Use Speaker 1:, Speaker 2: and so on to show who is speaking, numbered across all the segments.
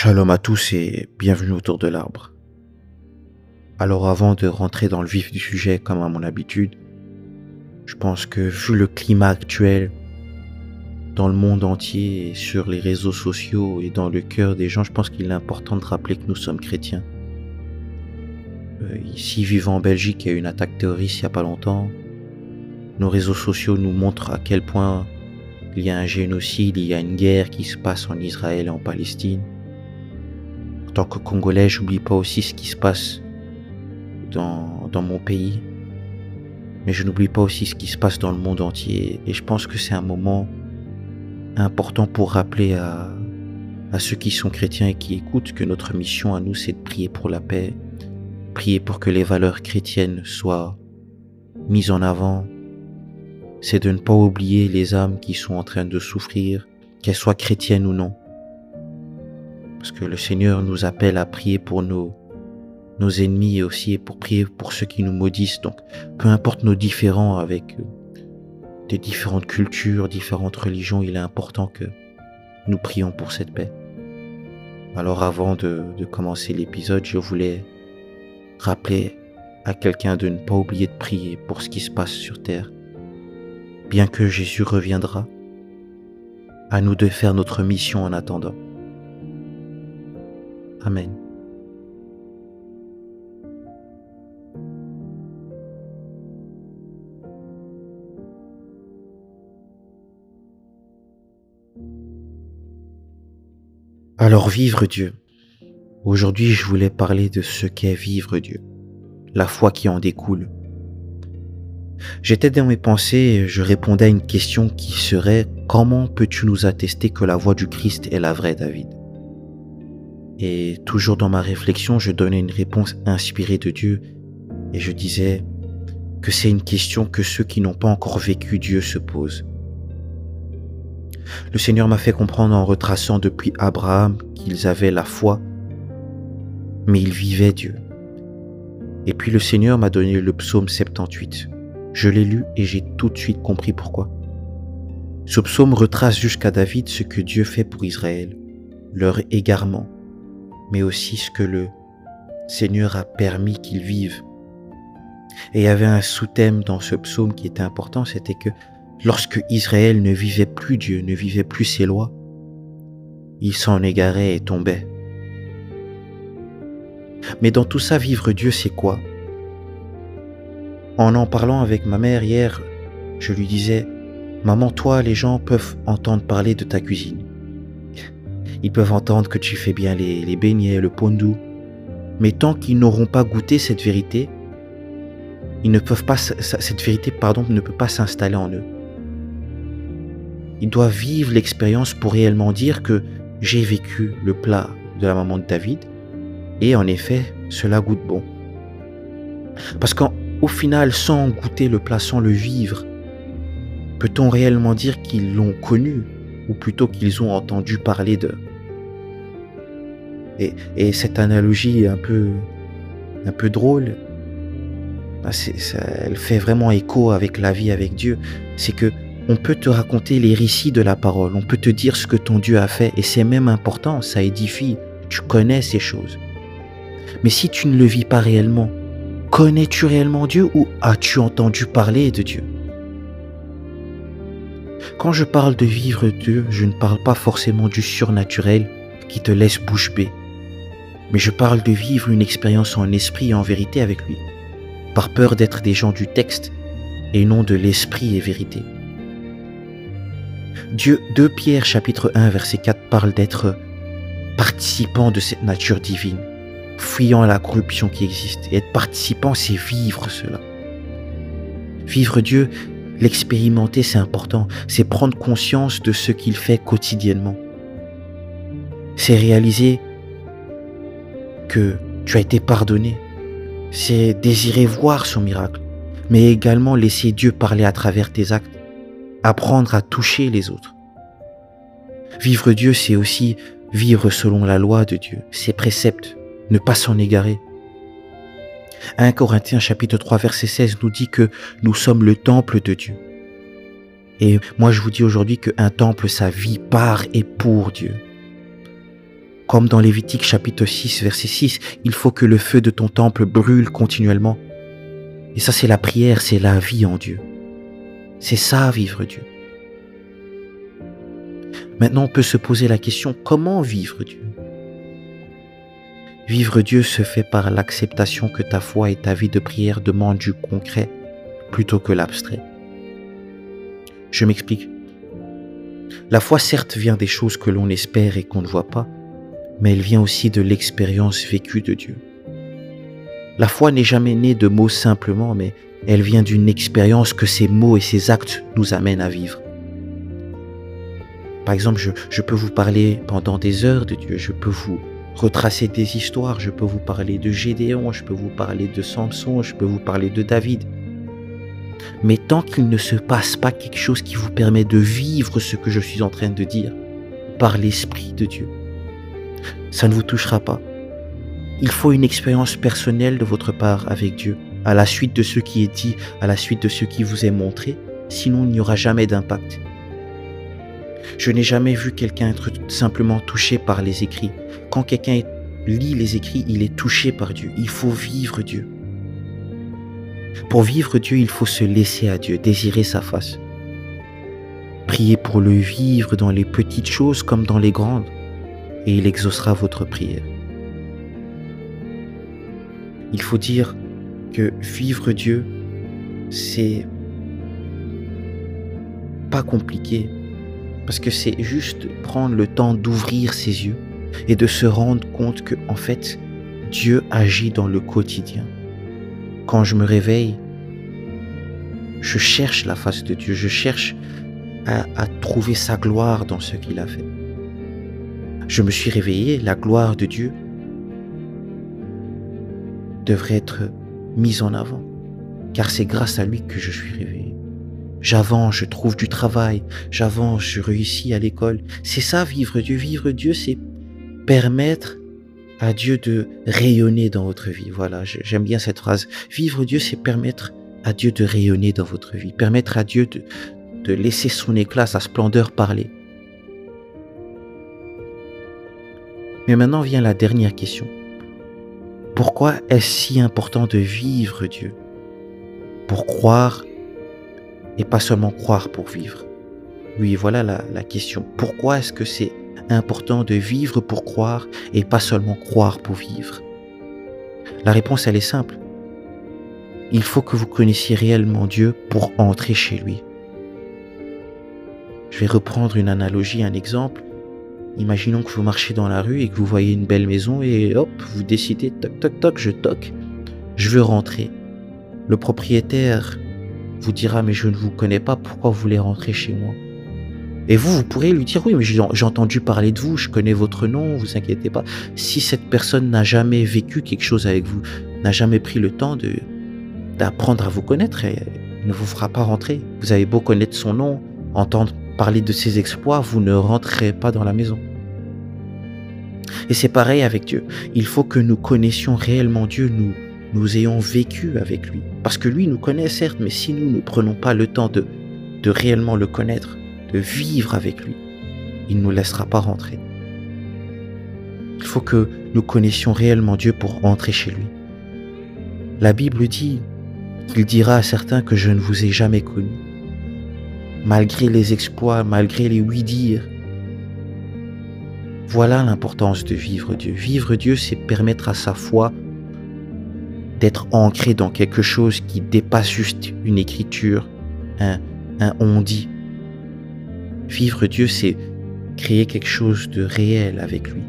Speaker 1: Shalom à tous et bienvenue autour de l'arbre. Alors avant de rentrer dans le vif du sujet comme à mon habitude, je pense que vu le climat actuel dans le monde entier et sur les réseaux sociaux et dans le cœur des gens, je pense qu'il est important de rappeler que nous sommes chrétiens. Euh, ici, vivant en Belgique, il y a eu une attaque terroriste il n'y a pas longtemps. Nos réseaux sociaux nous montrent à quel point il y a un génocide, il y a une guerre qui se passe en Israël et en Palestine. En tant que Congolais, j'oublie pas aussi ce qui se passe dans, mon pays. Mais je n'oublie pas aussi ce qui se passe dans le monde entier. Et je pense que c'est un moment important pour rappeler à ceux qui sont chrétiens et qui écoutent que notre mission à nous, c'est de prier pour la paix, prier pour que les valeurs chrétiennes soient mises en avant, c'est de ne pas oublier les âmes qui sont en train de souffrir, qu'elles soient chrétiennes ou non. Parce que le Seigneur nous appelle à prier pour nos, nos ennemis et aussi pour prier pour ceux qui nous maudissent. Donc, peu importe nos différends avec euh, des différentes cultures, différentes religions, il est important que nous prions pour cette paix. Alors avant de, de commencer l'épisode, je voulais rappeler à quelqu'un de ne pas oublier de prier pour ce qui se passe sur terre. Bien que Jésus reviendra, à nous de faire notre mission en attendant. Amen. Alors vivre Dieu. Aujourd'hui je voulais parler de ce qu'est vivre Dieu, la foi qui en découle. J'étais dans mes pensées et je répondais à une question qui serait comment peux-tu nous attester que la voix du Christ est la vraie David? Et toujours dans ma réflexion, je donnais une réponse inspirée de Dieu et je disais que c'est une question que ceux qui n'ont pas encore vécu Dieu se posent. Le Seigneur m'a fait comprendre en retraçant depuis Abraham qu'ils avaient la foi, mais ils vivaient Dieu. Et puis le Seigneur m'a donné le psaume 78. Je l'ai lu et j'ai tout de suite compris pourquoi. Ce psaume retrace jusqu'à David ce que Dieu fait pour Israël, leur égarement, mais aussi ce que le Seigneur a permis qu'ils vivent. Et il y avait un sous-thème dans ce psaume qui était important, c'était que lorsque Israël ne vivait plus Dieu, ne vivait plus ses lois, il s'en égarait et tombait. Mais dans tout ça, vivre Dieu, c'est quoi? En en parlant avec ma mère hier, je lui disais, Maman, toi, les gens peuvent entendre parler de ta cuisine. Ils peuvent entendre que tu fais bien les, beignets, le pondou. Mais tant qu'ils n'auront pas goûté cette vérité, ils ne peuvent pas, cette vérité, pardon, ne peut pas s'installer en eux. Ils doivent vivre l'expérience pour réellement dire que j'ai vécu le plat de la maman de David et en effet, cela goûte bon. Parce qu'au final, sans goûter le plat, sans le vivre, peut-on réellement dire qu'ils l'ont connu? Ou plutôt qu'ils ont entendu parler d'eux et, cette analogie un peu, un peu drôle, bah, elle fait vraiment écho avec la vie avec Dieu. C'est que on peut te raconter les récits de la parole, on peut te dire ce que ton Dieu a fait, et c'est même important, ça édifie, tu connais ces choses. Mais si tu ne le vis pas réellement, connais-tu réellement Dieu ou as-tu entendu parler de Dieu? Quand je parle de vivre Dieu, je ne parle pas forcément du surnaturel qui te laisse bouche bée mais je parle de vivre une expérience en esprit et en vérité avec lui, par peur d'être des gens du texte et non de l'esprit et vérité. Dieu, 2 Pierre chapitre 1 verset 4 parle d'être participant de cette nature divine, fuyant la corruption qui existe. Et être participant, c'est vivre cela. Vivre Dieu, l'expérimenter, c'est important. C'est prendre conscience de ce qu'il fait quotidiennement. C'est réaliser que tu as été pardonné. C'est désirer voir son miracle, mais également laisser Dieu parler à travers tes actes, apprendre à toucher les autres. Vivre Dieu, c'est aussi vivre selon la loi de Dieu, ses préceptes, ne pas s'en égarer. 1 Corinthiens chapitre 3 verset 16 nous dit que nous sommes le temple de Dieu. Et moi je vous dis aujourd'hui qu'un temple, ça vit par et pour Dieu. Comme dans Lévitique chapitre 6, verset 6, il faut que le feu de ton temple brûle continuellement. Et ça, c'est la prière, c'est la vie en Dieu. C'est ça, vivre Dieu. Maintenant, on peut se poser la question, comment vivre Dieu? Vivre Dieu se fait par l'acceptation que ta foi et ta vie de prière demandent du concret plutôt que l'abstrait. Je m'explique. La foi certes vient des choses que l'on espère et qu'on ne voit pas, mais elle vient aussi de l'expérience vécue de Dieu. La foi n'est jamais née de mots simplement, mais elle vient d'une expérience que ces mots et ces actes nous amènent à vivre. Par exemple, je, peux vous parler pendant des heures de Dieu, je peux vous retracer des histoires, je peux vous parler de Gédéon, je peux vous parler de Samson, je peux vous parler de David. Mais tant qu'il ne se passe pas quelque chose qui vous permet de vivre ce que je suis en train de dire par l'Esprit de Dieu, ça ne vous touchera pas. Il faut une expérience personnelle de votre part avec Dieu, à la suite de ce qui est dit, à la suite de ce qui vous est montré, sinon il n'y aura jamais d'impact. Je n'ai jamais vu quelqu'un être simplement touché par les écrits. Quand quelqu'un lit les écrits, il est touché par Dieu. Il faut vivre Dieu. Pour vivre Dieu, il faut se laisser à Dieu, désirer sa face. Priez pour le vivre dans les petites choses comme dans les grandes, et il exaucera votre prière. Il faut dire que vivre Dieu, c'est pas compliqué, parce que c'est juste prendre le temps d'ouvrir ses yeux et de se rendre compte que, en fait, Dieu agit dans le quotidien. Quand je me réveille, je cherche la face de Dieu, je cherche à, trouver sa gloire dans ce qu'il a fait. Je me suis réveillé, la gloire de Dieu devrait être mise en avant, car c'est grâce à lui que je suis réveillé. J'avance, je trouve du travail, j'avance, je réussis à l'école. C'est ça vivre Dieu. Vivre Dieu, c'est permettre à Dieu de rayonner dans votre vie. Voilà, j'aime bien cette phrase. Vivre Dieu, c'est permettre à Dieu de rayonner dans votre vie, permettre à Dieu de, laisser son éclat, sa splendeur parler. Mais maintenant vient la dernière question. Pourquoi est-ce si important de vivre Dieu? Pour croire et pas seulement croire pour vivre. Oui, voilà la, question. Pourquoi est-ce que c'est important de vivre pour croire et pas seulement croire pour vivre? La réponse, elle est simple. Il faut que vous connaissiez réellement Dieu pour entrer chez lui. Je vais reprendre une analogie, un exemple. Imaginons que vous marchez dans la rue et que vous voyez une belle maison et hop, vous décidez, toc, toc, toc, je toque. Je veux rentrer. Le propriétaire vous dira mais je ne vous connais pas, pourquoi vous voulez rentrer chez moi? Et vous, vous pourrez lui dire oui mais j'ai entendu parler de vous, je connais votre nom, vous inquiétez pas. Si cette personne n'a jamais vécu quelque chose avec vous, n'a jamais pris le temps de d'apprendre à vous connaître, elle ne vous fera pas rentrer. Vous avez beau connaître son nom, entendre parler de ses exploits, vous ne rentrerez pas dans la maison. Et c'est pareil avec Dieu. Il faut que nous connaissions réellement Dieu, nous nous ayons vécu avec lui. Parce que lui nous connaît certes, mais si nous ne prenons pas le temps de, réellement le connaître, de vivre avec lui, il ne nous laissera pas rentrer. Il faut que nous connaissions réellement Dieu pour entrer chez lui. La Bible dit qu'il dira à certains que je ne vous ai jamais connu. Malgré les exploits, malgré les oui-dire, voilà l'importance de vivre Dieu. Vivre Dieu, c'est permettre à sa foi d'être ancré dans quelque chose qui dépasse juste une écriture, un, on dit. Vivre Dieu, c'est créer quelque chose de réel avec lui.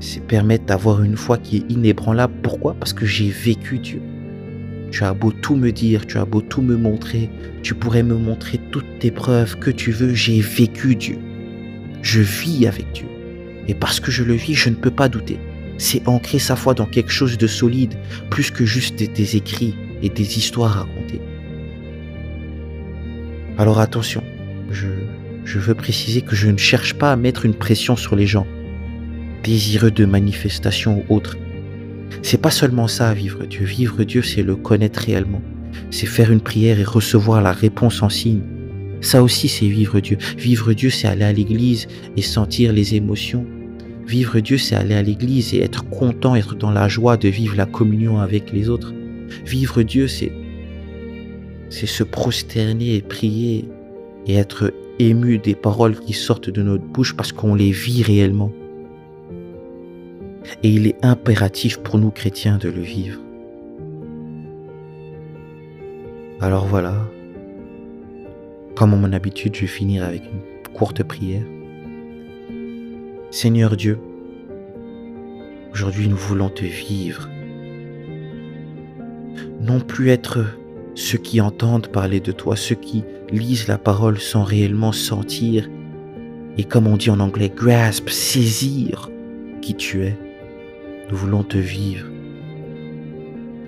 Speaker 1: C'est permettre d'avoir une foi qui est inébranlable. Pourquoi? Parce que j'ai vécu Dieu. Tu as beau tout me dire, tu as beau tout me montrer, tu pourrais me montrer toutes tes preuves que tu veux, j'ai vécu Dieu. Je vis avec Dieu. Et parce que je le vis, je ne peux pas douter c'est ancrer sa foi dans quelque chose de solide, plus que juste des, écrits et des histoires racontées. Alors attention, je, je veux préciser que je ne cherche pas à mettre une pression sur les gens, désireux de manifestations ou autres. C'est pas seulement ça, vivre Dieu. Vivre Dieu, c'est le connaître réellement. C'est faire une prière et recevoir la réponse en signe. Ça aussi, c'est vivre Dieu. Vivre Dieu, c'est aller à l'église et sentir les émotions Vivre Dieu, c'est aller à l'église et être content, être dans la joie de vivre la communion avec les autres. Vivre Dieu, c'est c'est se prosterner et prier et être ému des paroles qui sortent de notre bouche parce qu'on les vit réellement. Et il est impératif pour nous chrétiens de le vivre. Alors voilà, comme à mon habitude, je vais finir avec une courte prière. Seigneur Dieu, aujourd'hui nous voulons te vivre. Non plus être ceux qui entendent parler de toi, ceux qui lisent la parole sans réellement sentir et comme on dit en anglais, grasp, saisir qui tu es. Nous voulons te vivre.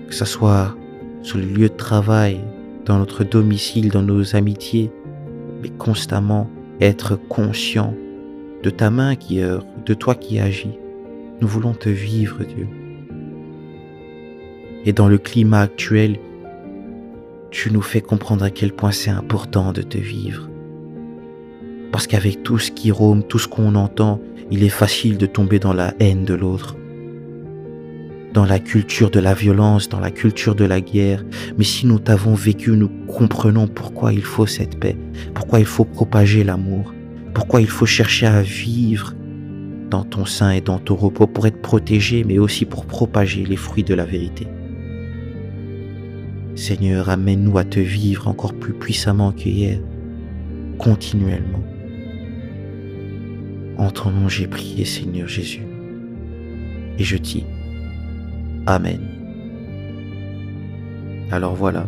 Speaker 1: Que ce soit sur le lieu de travail, dans notre domicile, dans nos amitiés, mais constamment être conscient de ta main qui heure, de toi qui agis. Nous voulons te vivre, Dieu. Et dans le climat actuel, tu nous fais comprendre à quel point c'est important de te vivre. Parce qu'avec tout ce qui rôme, tout ce qu'on entend, il est facile de tomber dans la haine de l'autre, dans la culture de la violence, dans la culture de la guerre. Mais si nous t'avons vécu, nous comprenons pourquoi il faut cette paix, pourquoi il faut propager l'amour, pourquoi il faut chercher à vivre dans ton sein et dans ton repos pour être protégé, mais aussi pour propager les fruits de la vérité. Seigneur, amène-nous à te vivre encore plus puissamment qu'hier, continuellement. En ton j'ai prié, Seigneur Jésus. Et je dis, Amen. Alors voilà,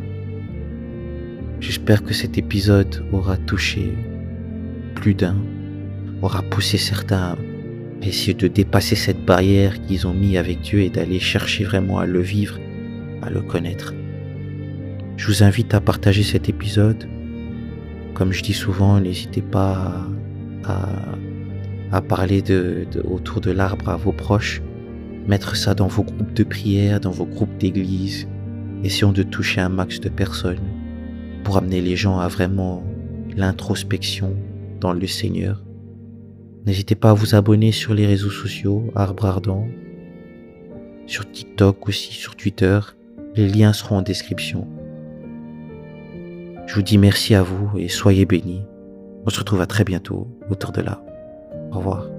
Speaker 1: j'espère que cet épisode aura touché plus d'un, aura poussé certains à essayer de dépasser cette barrière qu'ils ont mis avec Dieu et d'aller chercher vraiment à le vivre, à le connaître. Je vous invite à partager cet épisode. Comme je dis souvent, n'hésitez pas à, parler autour de l'arbre à vos proches. Mettre ça dans vos groupes de prière, dans vos groupes d'église. Essayons de toucher un max de personnes pour amener les gens à vraiment l'introspection dans le Seigneur. N'hésitez pas à vous abonner sur les réseaux sociaux, Arbre Ardent, sur TikTok aussi, sur Twitter. Les liens seront en description. Je vous dis merci à vous et soyez bénis. On se retrouve à très bientôt autour de là. Au revoir.